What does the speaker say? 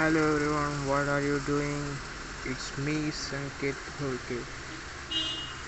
Hello everyone, what are you doing? It's me Sanket Hulke